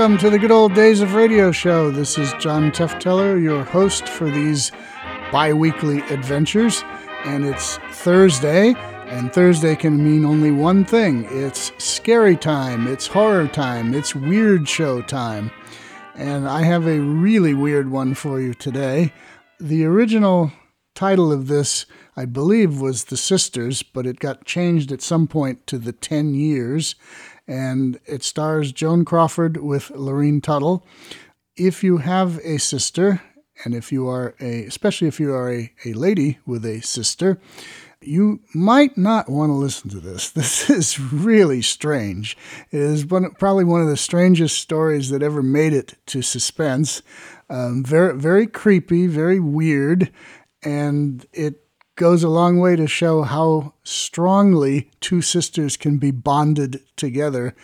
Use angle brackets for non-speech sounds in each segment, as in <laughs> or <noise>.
Welcome to the Good Old Days of Radio Show. This is John Tefteller, your host for these bi weekly adventures. And it's Thursday, and Thursday can mean only one thing it's scary time, it's horror time, it's weird show time. And I have a really weird one for you today. The original title of this, I believe, was The Sisters, but it got changed at some point to The Ten Years and it stars Joan Crawford with Lurene Tuttle. If you have a sister, and if you are a, especially if you are a, a lady with a sister, you might not want to listen to this. <laughs> This is really strange. It is one, probably one of the strangest stories that ever made it to suspense. Um, very, very creepy, very weird, and it goes a long way to show how strongly two sisters can be bonded together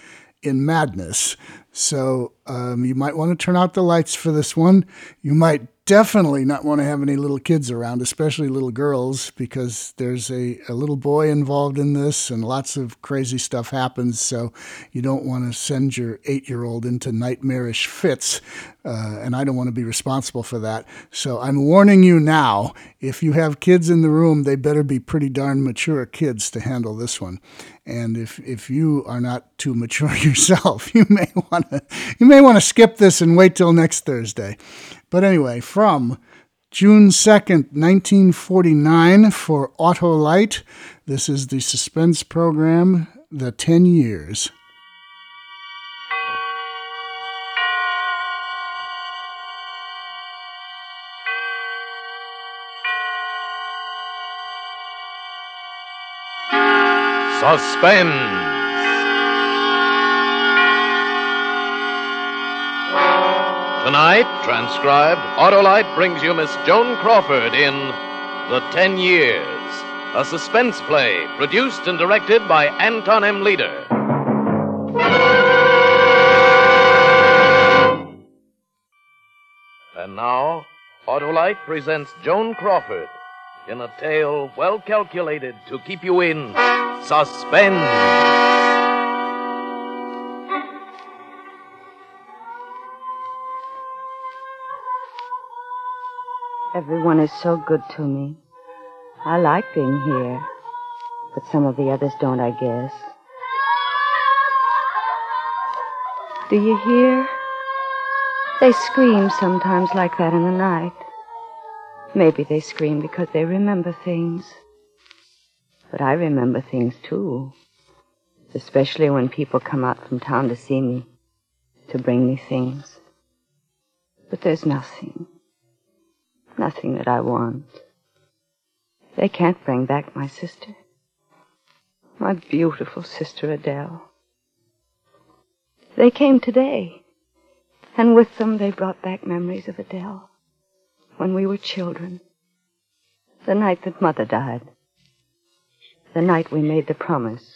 in madness. So um, you might want to turn out the lights for this one. You might definitely not want to have any little kids around, especially little girls, because there's a, a little boy involved in this and lots of crazy stuff happens. So you don't want to send your eight year old into nightmarish fits. Uh, and I don't want to be responsible for that. So I'm warning you now if you have kids in the room, they better be pretty darn mature kids to handle this one. And if, if you are not too mature <laughs> yourself, you may want to you may want to skip this and wait till next Thursday. But anyway, from June 2nd, 1949, for Autolite, this is the suspense program, The 10 Years. Suspense. Tonight, transcribed, Autolite brings you Miss Joan Crawford in The Ten Years, a suspense play produced and directed by Anton M. Leader. And now, Autolite presents Joan Crawford in a tale well calculated to keep you in suspense. Everyone is so good to me. I like being here. But some of the others don't, I guess. Do you hear? They scream sometimes like that in the night. Maybe they scream because they remember things. But I remember things too. Especially when people come out from town to see me, to bring me things. But there's nothing. Nothing that I want. They can't bring back my sister. My beautiful sister Adele. They came today, and with them they brought back memories of Adele when we were children. The night that Mother died. The night we made the promise.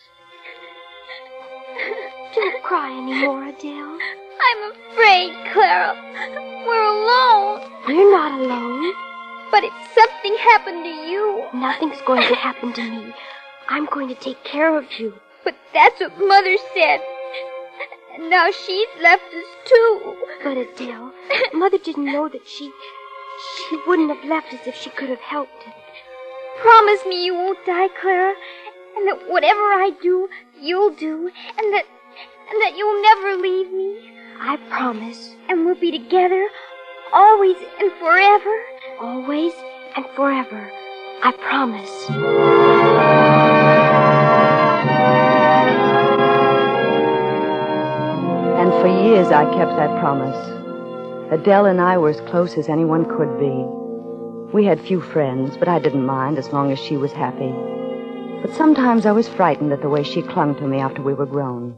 <laughs> Don't cry anymore, Adele. I'm afraid, Clara. We're alone. We're not alone. But if something happened to you. Nothing's going to happen to me. I'm going to take care of you. But that's what Mother said. And now she's left us too. But Adele, Mother didn't know that she. She wouldn't have left us if she could have helped it. Promise me you won't die, Clara. And that whatever I do, you'll do. And that. And that you'll never leave me. I promise. And we'll be together always and forever. Always and forever. I promise. And for years I kept that promise. Adele and I were as close as anyone could be. We had few friends, but I didn't mind as long as she was happy. But sometimes I was frightened at the way she clung to me after we were grown.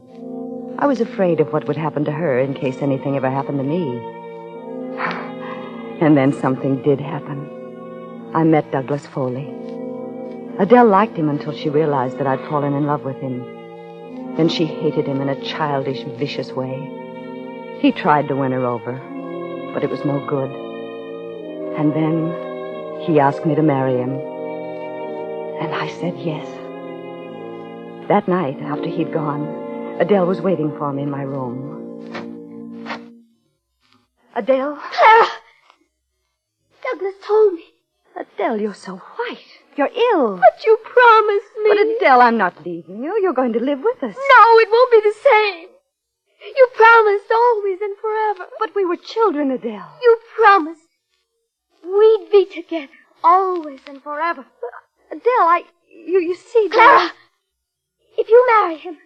I was afraid of what would happen to her in case anything ever happened to me. <sighs> and then something did happen. I met Douglas Foley. Adele liked him until she realized that I'd fallen in love with him. Then she hated him in a childish, vicious way. He tried to win her over, but it was no good. And then he asked me to marry him. And I said yes. That night, after he'd gone, Adele was waiting for me in my room. Adele? Clara! Douglas told me. Adele, you're so white. You're ill. But you promised me. But Adele, I'm not leaving you. You're going to live with us. No, it won't be the same. You promised always and forever. But we were children, Adele. You promised we'd be together always and forever. Adele, I. You, you see, Clara, if you marry him,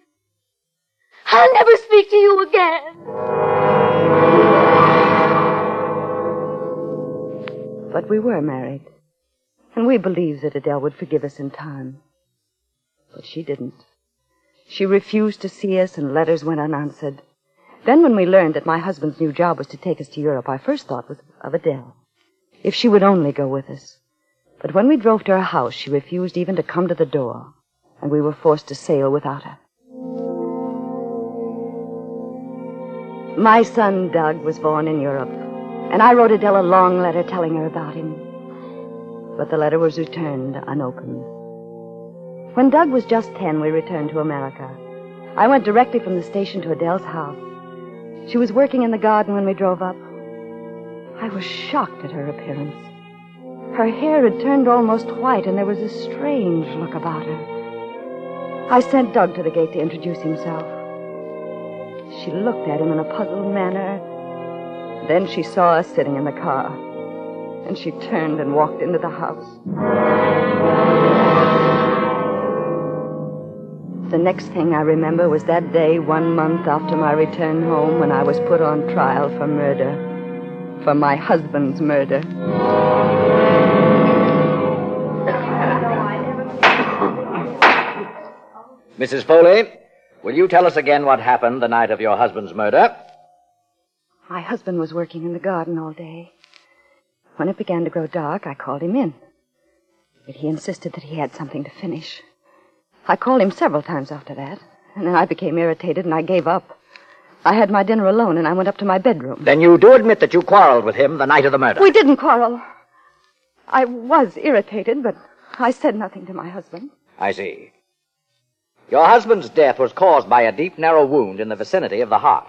I'll never speak to you again. But we were married. And we believed that Adele would forgive us in time. But she didn't. She refused to see us, and letters went unanswered. Then, when we learned that my husband's new job was to take us to Europe, our first thought was of Adele. If she would only go with us. But when we drove to her house, she refused even to come to the door, and we were forced to sail without her. My son, Doug, was born in Europe, and I wrote Adele a long letter telling her about him. But the letter was returned unopened. When Doug was just ten, we returned to America. I went directly from the station to Adele's house. She was working in the garden when we drove up. I was shocked at her appearance. Her hair had turned almost white, and there was a strange look about her. I sent Doug to the gate to introduce himself. She looked at him in a puzzled manner. Then she saw us sitting in the car, and she turned and walked into the house. The next thing I remember was that day, one month after my return home, when I was put on trial for murder. For my husband's murder. Mrs. Foley, will you tell us again what happened the night of your husband's murder? My husband was working in the garden all day. When it began to grow dark, I called him in. But he insisted that he had something to finish. I called him several times after that, and then I became irritated and I gave up. I had my dinner alone and I went up to my bedroom. Then you do admit that you quarreled with him the night of the murder. We didn't quarrel. I was irritated, but I said nothing to my husband. I see. Your husband's death was caused by a deep, narrow wound in the vicinity of the heart.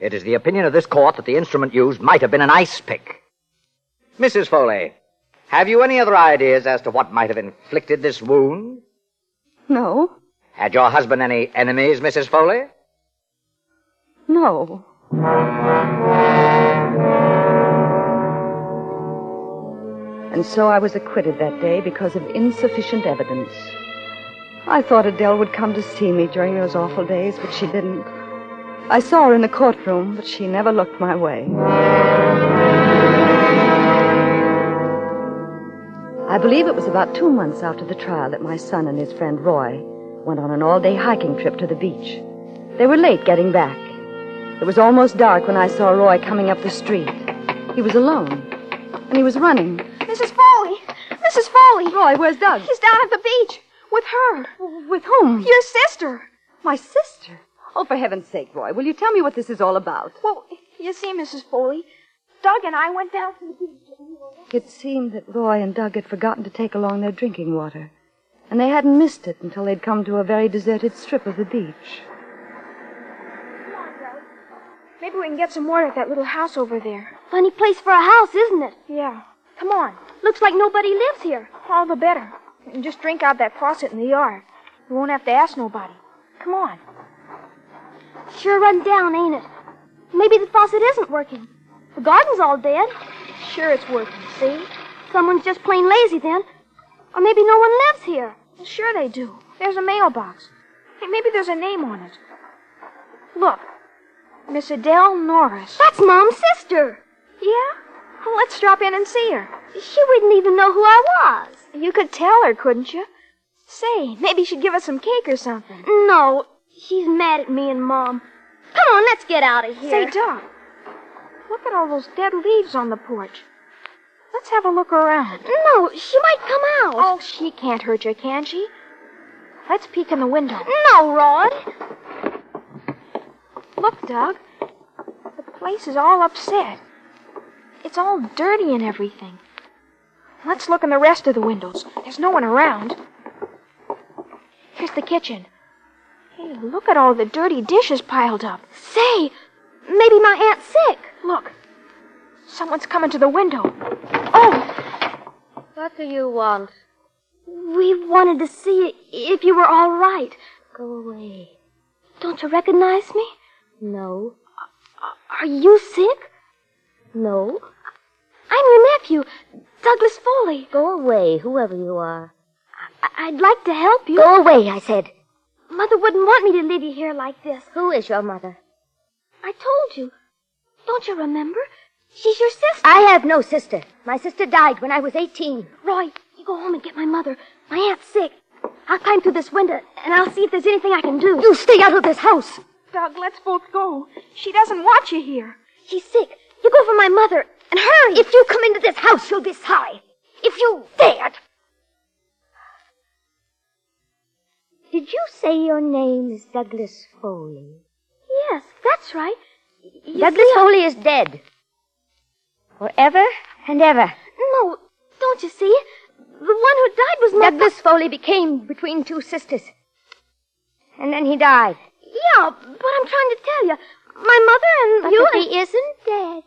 It is the opinion of this court that the instrument used might have been an ice pick. Mrs. Foley, have you any other ideas as to what might have inflicted this wound? No, Had your husband any enemies, Mrs. Foley? no. And so I was acquitted that day because of insufficient evidence. I thought Adele would come to see me during those awful days, but she didn't. I saw her in the courtroom, but she never looked my way. I believe it was about two months after the trial that my son and his friend Roy went on an all day hiking trip to the beach. They were late getting back. It was almost dark when I saw Roy coming up the street. He was alone, and he was running. Mrs. Foley! Mrs. Foley! Roy, where's Doug? He's down at the beach with her. With whom? Your sister. My sister. Oh, for heaven's sake, Roy, will you tell me what this is all about? Well, you see, Mrs. Foley, Doug and I went down to the beach. It seemed that Roy and Doug had forgotten to take along their drinking water, and they hadn't missed it until they'd come to a very deserted strip of the beach. Come on, Doug. Maybe we can get some water at that little house over there. Funny place for a house, isn't it? Yeah. Come on. Looks like nobody lives here. All the better. Can just drink out that faucet in the yard. You won't have to ask nobody. Come on. Sure run down, ain't it? Maybe the faucet isn't working. The garden's all dead. Sure it's working, see? Someone's just plain lazy then. Or maybe no one lives here. Sure they do. There's a mailbox. Hey, maybe there's a name on it. Look. Miss Adele Norris. That's Mom's sister. Yeah? Well, let's drop in and see her. She wouldn't even know who I was. You could tell her, couldn't you? Say, maybe she'd give us some cake or something. No, she's mad at me and Mom. Come on, let's get out of here. Say, Doc, look at all those dead leaves on the porch. Let's have a look around. No, she might come out. Oh, she can't hurt you, can she? Let's peek in the window. No, Rod. Look, Doug. The place is all upset. It's all dirty and everything. Let's look in the rest of the windows. There's no one around. Here's the kitchen. Hey, look at all the dirty dishes piled up. Say, maybe my aunt's sick. Look, Someone's coming to the window. Oh! What do you want? We wanted to see if you were all right. Go away. Don't you recognize me? No. Uh, uh, are you sick? No. I'm your nephew, Douglas Foley. Go away, whoever you are. I- I'd like to help you. Go away, I said. Mother wouldn't want me to leave you here like this. Who is your mother? I told you. Don't you remember? She's your sister. I have no sister. My sister died when I was 18. Roy, you go home and get my mother. My aunt's sick. I'll climb through this window and I'll see if there's anything I can do. You stay out of this house. Doug, let's both go. She doesn't want you here. She's sick. You go for my mother and hurry. If you come into this house, you'll be sorry. If you dared. Did you say your name is Douglas Foley? Yes, that's right. You Douglas see, I- Foley is dead. Forever and ever. No, don't you see? The one who died was my Douglas Foley became between two sisters. And then he died. Yeah, but I'm trying to tell you. My mother and But you if and... he isn't dead,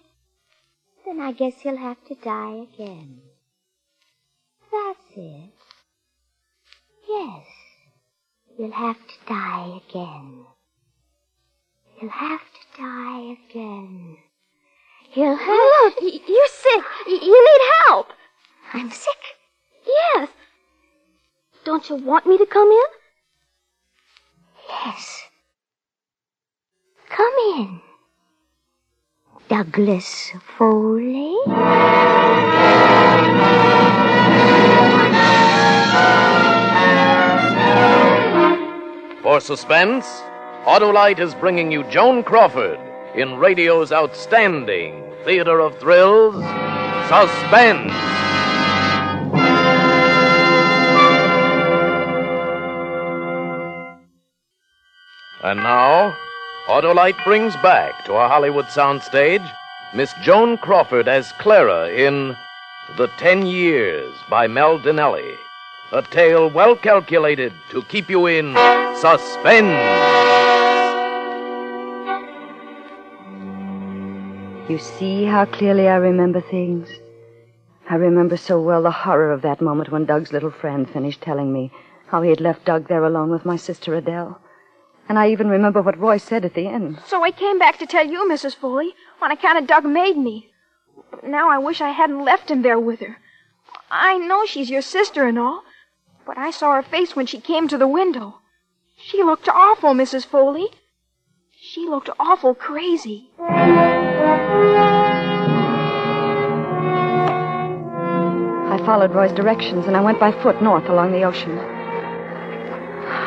then I guess he'll have to die again. That's it. Yes, he'll have to die again. He'll have to die again. He'll have. Look, y- you're sick. You need help. I'm sick. Yes. Don't you want me to come in? Yes. Come in. Douglas Foley? For suspense, Autolite is bringing you Joan Crawford in radio's outstanding theater of thrills, Suspense. And now, Autolite brings back to a Hollywood soundstage Miss Joan Crawford as Clara in The Ten Years by Mel Dinelli. A tale well calculated to keep you in suspense. You see how clearly I remember things? I remember so well the horror of that moment when Doug's little friend finished telling me how he had left Doug there alone with my sister Adele. And I even remember what Roy said at the end. So I came back to tell you, Mrs. Foley, on account of Doug made me. Now I wish I hadn't left him there with her. I know she's your sister and all, but I saw her face when she came to the window. She looked awful, Mrs. Foley. She looked awful crazy. I followed Roy's directions and I went by foot north along the ocean.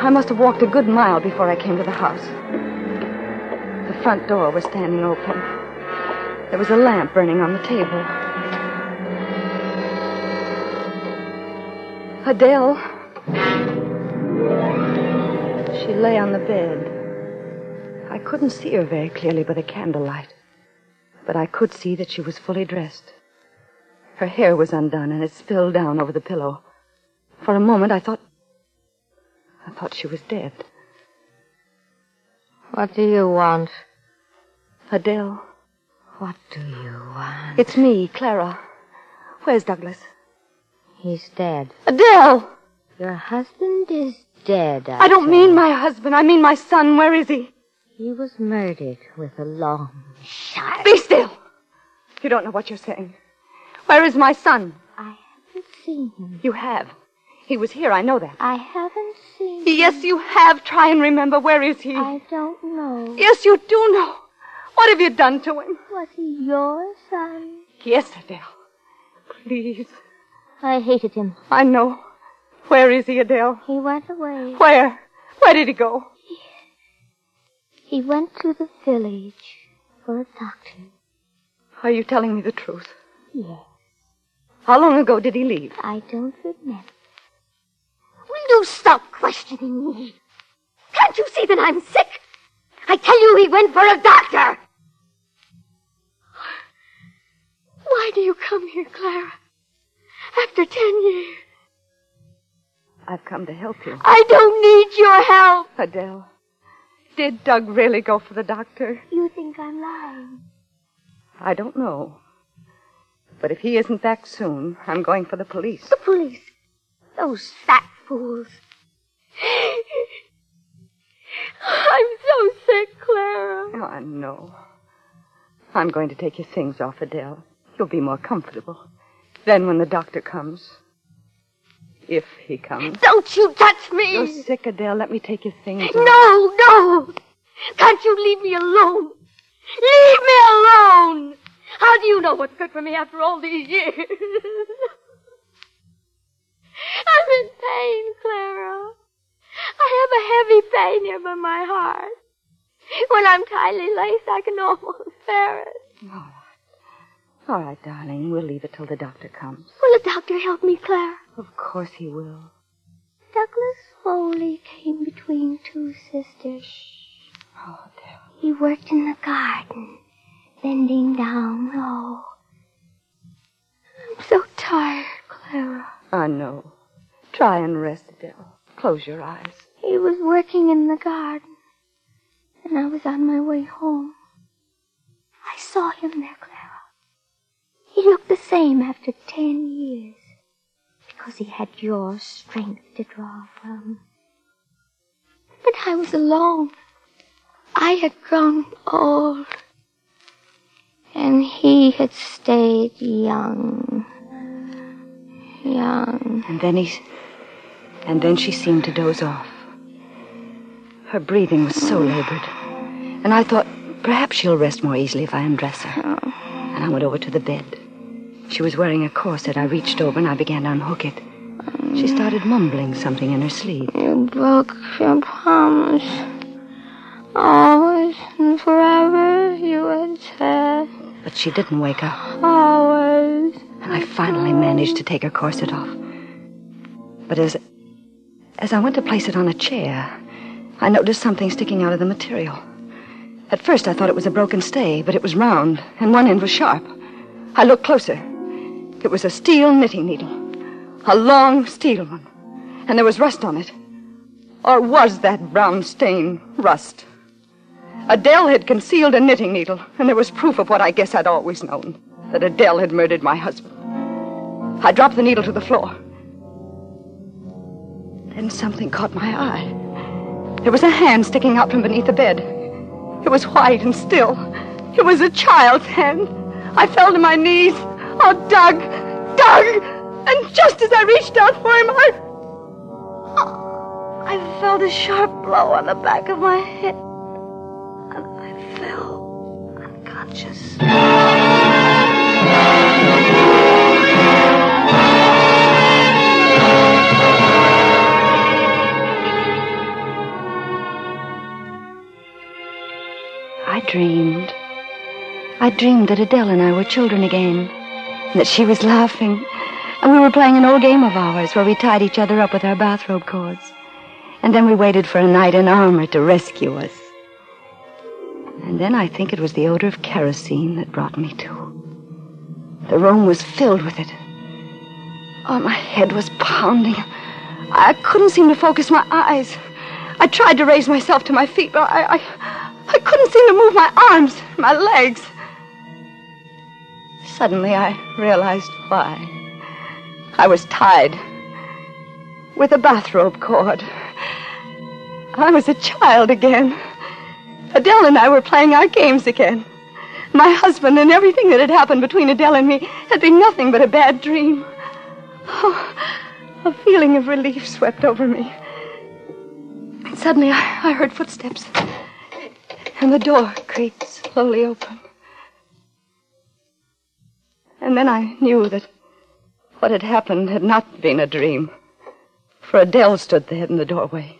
I must have walked a good mile before I came to the house. The front door was standing open. There was a lamp burning on the table. Adele. She lay on the bed. I couldn't see her very clearly by the candlelight, but I could see that she was fully dressed. Her hair was undone and it spilled down over the pillow. For a moment I thought. I thought she was dead. What do you want? Adele. What do you want? It's me, Clara. Where's Douglas? He's dead. Adele! Your husband is dead. I, I don't mean my husband. I mean my son. Where is he? He was murdered with a long shot. Be still! You don't know what you're saying. Where is my son? I haven't seen him. You have. He was here, I know that. I haven't seen him. Yes, you have. Try and remember. Where is he? I don't know. Yes, you do know. What have you done to him? Was he your son? Yes, Adele. Please. I hated him. I know. Where is he, Adele? He went away. Where? Where did he go? He went to the village for a doctor. Are you telling me the truth? Yes. How long ago did he leave? I don't remember. You stop questioning me? Can't you see that I'm sick? I tell you he went for a doctor. Why do you come here, Clara? After ten years. I've come to help you. I don't need your help. Adele, did Doug really go for the doctor? You think I'm lying? I don't know. But if he isn't back soon, I'm going for the police. The police. Those fat fools. I'm so sick, Clara. Oh, no. I'm going to take your things off, Adele. You'll be more comfortable. Then when the doctor comes, if he comes. Don't you touch me! You're sick, Adele. Let me take your things off. No, no! Can't you leave me alone? Leave me alone! How do you know what's good for me after all these years? <laughs> I'm in pain, Clara. I have a heavy pain here by my heart. When I'm tightly laced, I can almost bear it. All right. All right, darling. We'll leave it till the doctor comes. Will the doctor help me, Clara? Of course he will. Douglas Foley came between two sisters. Oh, Adele. He worked in the garden, bending down low. I'm so tired, Clara. I know. Try and rest, Adele. Close your eyes. He was working in the garden, and I was on my way home. I saw him there, Clara. He looked the same after ten years, because he had your strength to draw from. But I was alone. I had grown old, and he had stayed young. Young. And then he. And then she seemed to doze off. Her breathing was so labored. And I thought, perhaps she'll rest more easily if I undress her. And I went over to the bed. She was wearing a corset. I reached over and I began to unhook it. She started mumbling something in her sleep. You broke your promise. Always and forever, you had said. But she didn't wake up. Always. And I finally managed to take her corset off. But as as I went to place it on a chair, I noticed something sticking out of the material. At first I thought it was a broken stay, but it was round, and one end was sharp. I looked closer. It was a steel knitting needle. A long steel one. And there was rust on it. Or was that brown stain rust? Adele had concealed a knitting needle, and there was proof of what I guess I'd always known that Adele had murdered my husband. I dropped the needle to the floor. Then something caught my eye. There was a hand sticking out from beneath the bed. It was white and still. It was a child's hand. I fell to my knees. Oh, Doug! Doug! And just as I reached out for him, I. I felt a sharp blow on the back of my head. And I fell unconscious. Dreamed. I dreamed that Adele and I were children again, and that she was laughing, and we were playing an old game of ours where we tied each other up with our bathrobe cords, and then we waited for a knight in armor to rescue us. And then I think it was the odor of kerosene that brought me to. The room was filled with it. Oh, my head was pounding. I couldn't seem to focus my eyes. I tried to raise myself to my feet, but I, I, I couldn't seem to move my arms, my legs. Suddenly, I realized why. I was tied with a bathrobe cord. I was a child again. Adele and I were playing our games again. My husband and everything that had happened between Adele and me had been nothing but a bad dream. Oh, a feeling of relief swept over me. And suddenly I, I heard footsteps, and the door creaked slowly open. And then I knew that what had happened had not been a dream. For Adele stood there in the doorway.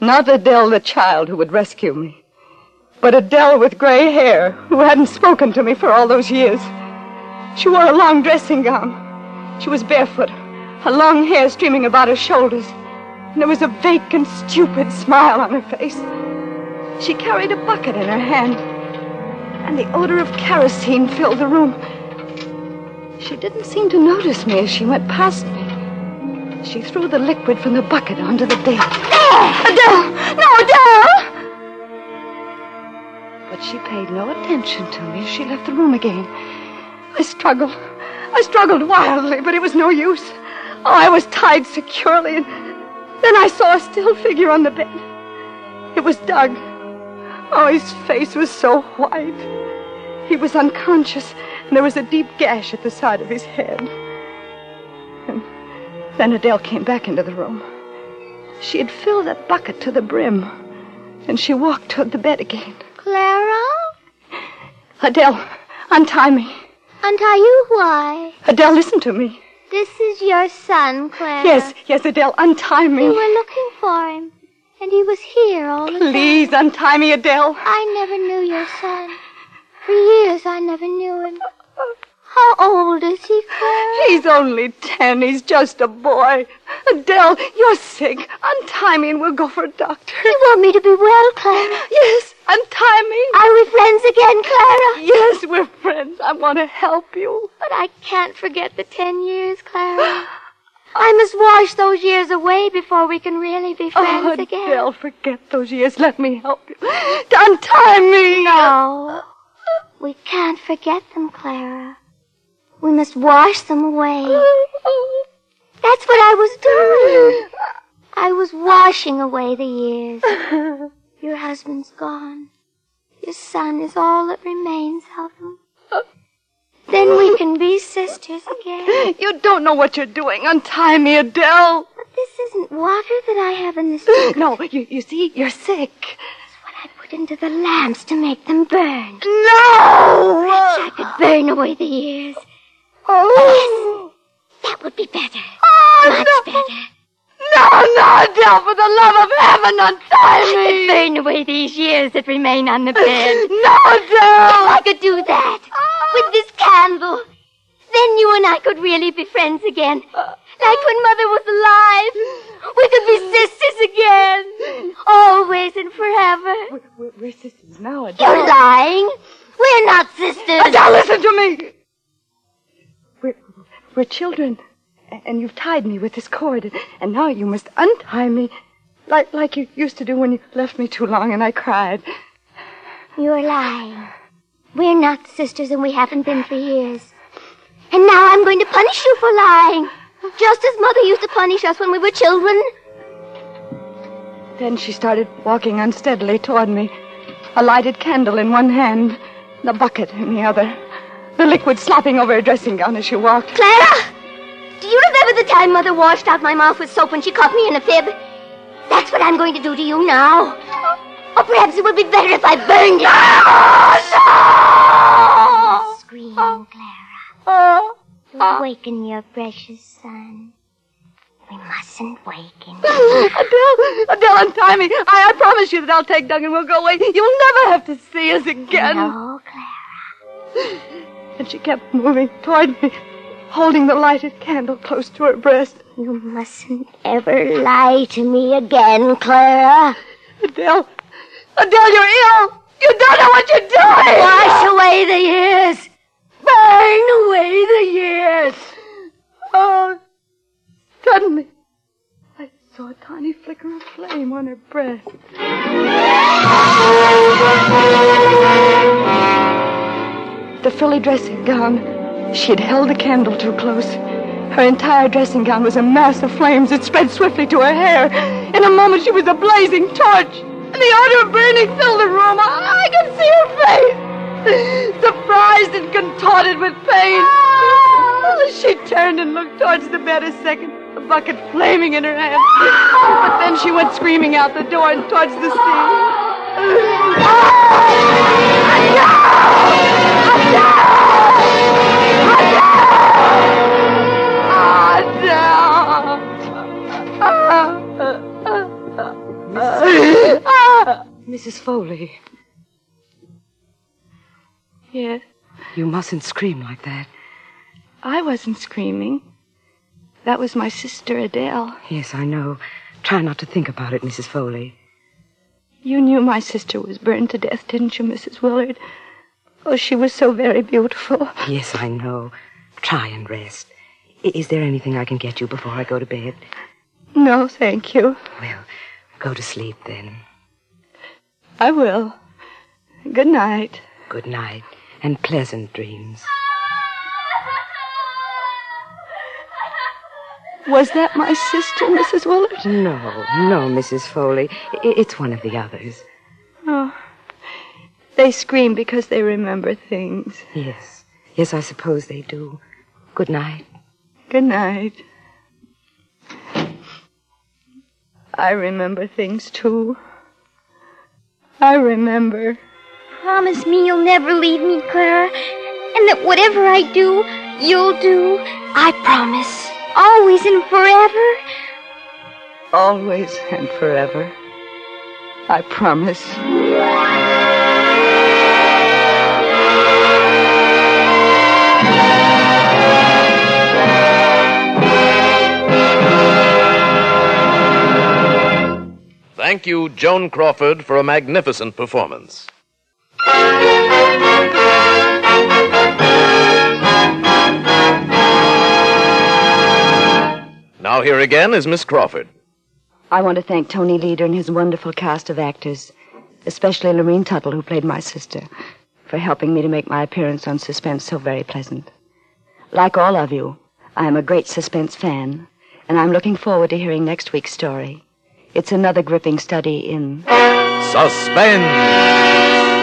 Not Adele, the child who would rescue me, but Adele with gray hair who hadn't spoken to me for all those years. She wore a long dressing gown. She was barefoot, her long hair streaming about her shoulders, and there was a vacant, stupid smile on her face. She carried a bucket in her hand, and the odor of kerosene filled the room. She didn't seem to notice me as she went past me. She threw the liquid from the bucket onto the bed. Adele! No, Adele! But she paid no attention to me as she left the room again. I struggled. I struggled wildly, but it was no use. Oh, I was tied securely, and then I saw a still figure on the bed. It was Doug. Oh, his face was so white. He was unconscious, and there was a deep gash at the side of his head. And then Adele came back into the room. She had filled that bucket to the brim, and she walked toward the bed again. Clara? Adele, untie me. Untie you? Why? Adele, listen to me. This is your son, Clara. Yes, yes, Adele, untie me. We were looking for him, and he was here all the Please time. untie me, Adele. I never knew your son. For years, I never knew him. How old is he, Clara? He's only ten. He's just a boy. Adele, you're sick. Untie me and we'll go for a doctor. You want me to be well, Clara? Yes, untie me. Are we friends again, Clara? Yes, we're friends. I want to help you. But I can't forget the ten years, Clara. <gasps> <gasps> <gasps> I must wash those years away before we can really be oh, friends again. oh, again. Adele, forget those years. Let me help you. <gasps> Untie me. No. We can't forget them, Clara. We must wash them away. <gasps> That's what I was doing. I was washing away the years. <laughs> Your husband's gone. Your son is all that remains of him. Then we can be sisters again. <gasps> You don't know what you're doing. Untie me, Adele. But this isn't water that I have in this. <gasps> No, you, you see, you're sick. It's what I put into the lamps to make them burn. No! Perhaps I could burn away the years. Oh, Yes, That would be better. oh Much no. better. No, no, Adele, for the love of heaven, untie me. Burn away these years that remain on the <laughs> bed. No, Adele. I could do that with this candle. Then you and I could really be friends again. Like when Mother was alive. We could be sisters again. Always and forever. We're, we're sisters now, Adele. You're lying. We're not sisters. Adele, listen to me. We're, we're children, a- and you've tied me with this cord, and, now you must untie me, like like you used to do when you left me too long, and I cried. You're lying. We're not sisters and we haven't been for years. And now I'm going to punish you for lying. Just as Mother used to punish us when we were children. Then she started walking unsteadily toward me, a lighted candle in one hand, the bucket in the other, the liquid slopping over her dressing gown as she walked. Clara! Do you remember the time Mother washed out my mouth with soap when she caught me in a fib? That's what I'm going to do to you now. Or perhaps it would be better if I burned you. Scream, oh. Clara. Oh. Oh. Awaken your precious son. We mustn't wake <laughs> him. Adele, Adele, untie me. I, I promise you that I'll take Doug and we'll go away. You'll never have to see us again. No, Clara. And she kept moving toward me, holding the lighted candle close to her breast. You mustn't ever lie to me again, Clara. Adele, Adele, you're ill. You don't know what you're doing. Wash away the years. Burn away the years. Oh, suddenly, I saw a tiny flicker of flame on her breast. The frilly dressing gown. She had held the candle too close. Her entire dressing gown was a mass of flames. It spread swiftly to her hair. In a moment, she was a blazing torch. And the odor of burning filled the room. I, I could see her face. Surprised and contorted with pain. Ah! She turned and looked towards the bed a second, the bucket flaming in her hand. But then she went screaming out the door and towards the sea. Ah! Ah! Mrs. Foley. Yes. You mustn't scream like that. I wasn't screaming. That was my sister Adele. Yes, I know. Try not to think about it, Mrs. Foley. You knew my sister was burned to death, didn't you, Mrs. Willard? Oh, she was so very beautiful. Yes, I know. Try and rest. I- Is there anything I can get you before I go to bed? No, thank you. Well, go to sleep then. I will. Good night. Good night and pleasant dreams. Was that my sister, Mrs. Willard? No, no, Mrs. Foley. It's one of the others. Oh. They scream because they remember things. Yes. Yes, I suppose they do. Good night. Good night. I remember things, too. I remember. Promise me you'll never leave me, Clara, and that whatever I do, you'll do. I promise. Always and forever. Always and forever. I promise. Thank you, Joan Crawford, for a magnificent performance. Now, here again is Miss Crawford. I want to thank Tony Leader and his wonderful cast of actors, especially Lurene Tuttle, who played my sister, for helping me to make my appearance on Suspense so very pleasant. Like all of you, I am a great Suspense fan, and I'm looking forward to hearing next week's story. It's another gripping study in Suspense!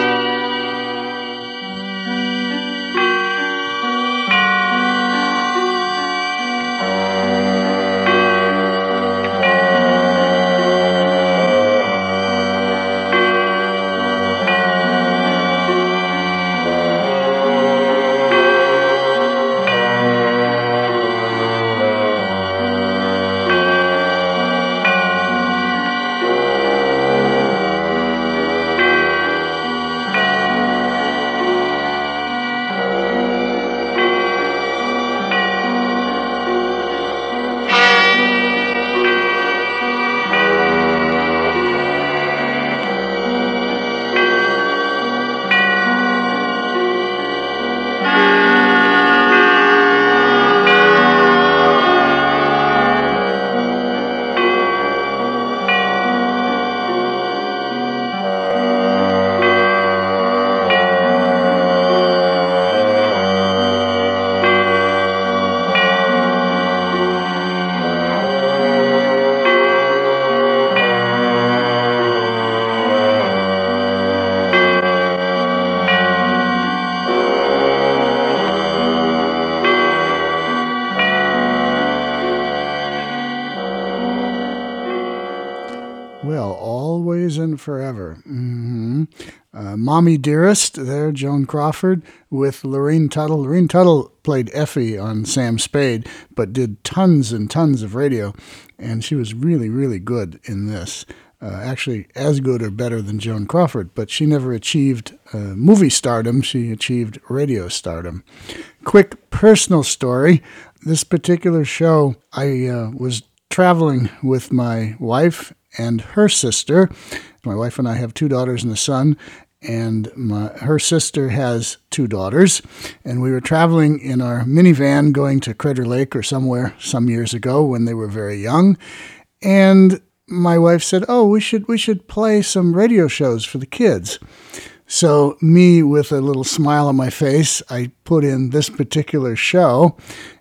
Mommy Dearest, there, Joan Crawford, with Lurene Tuttle. Lurene Tuttle played Effie on Sam Spade, but did tons and tons of radio, and she was really, really good in this. Uh, actually, as good or better than Joan Crawford, but she never achieved uh, movie stardom. She achieved radio stardom. Quick personal story. This particular show, I uh, was traveling with my wife and her sister. My wife and I have two daughters and a son, and my, her sister has two daughters. And we were traveling in our minivan going to Crater Lake or somewhere some years ago when they were very young. And my wife said, "Oh, we should we should play some radio shows for the kids." So, me with a little smile on my face, I put in this particular show,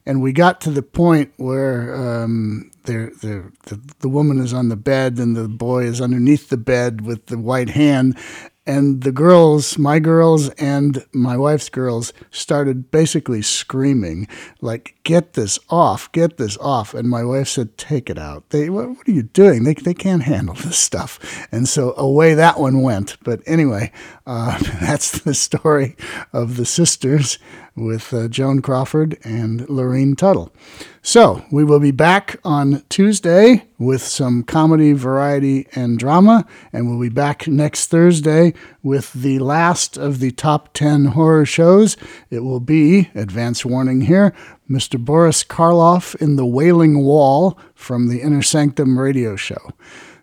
and we got to the point where um, they're, they're, the, the woman is on the bed and the boy is underneath the bed with the white hand. And the girls, my girls and my wife's girls, started basically screaming, like, get this off, get this off. And my wife said, take it out. They, what, what are you doing? They, they can't handle this stuff. And so away that one went. But anyway, uh, <laughs> that's the story of the sisters with uh, Joan Crawford and Lurene Tuttle. So we will be back on Tuesday with some comedy, variety, and drama, and we'll be back next Thursday with the last of the top 10 horror shows. It will be, advance warning here, Mr. Boris Karloff in The Wailing Wall from the Inner Sanctum radio show.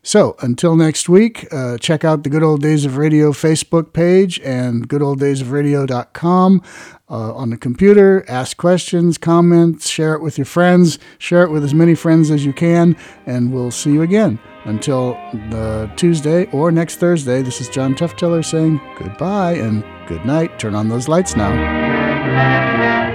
So until next week, uh, check out the Good Old Days of Radio Facebook page and goodolddaysofradio.com uh, on the computer. Ask questions, comments, share it with your friends, share it with as many friends as you can, and we'll see you again. Until the Tuesday or next Thursday, this is John Tefteller saying goodbye and good night. Turn on those lights now.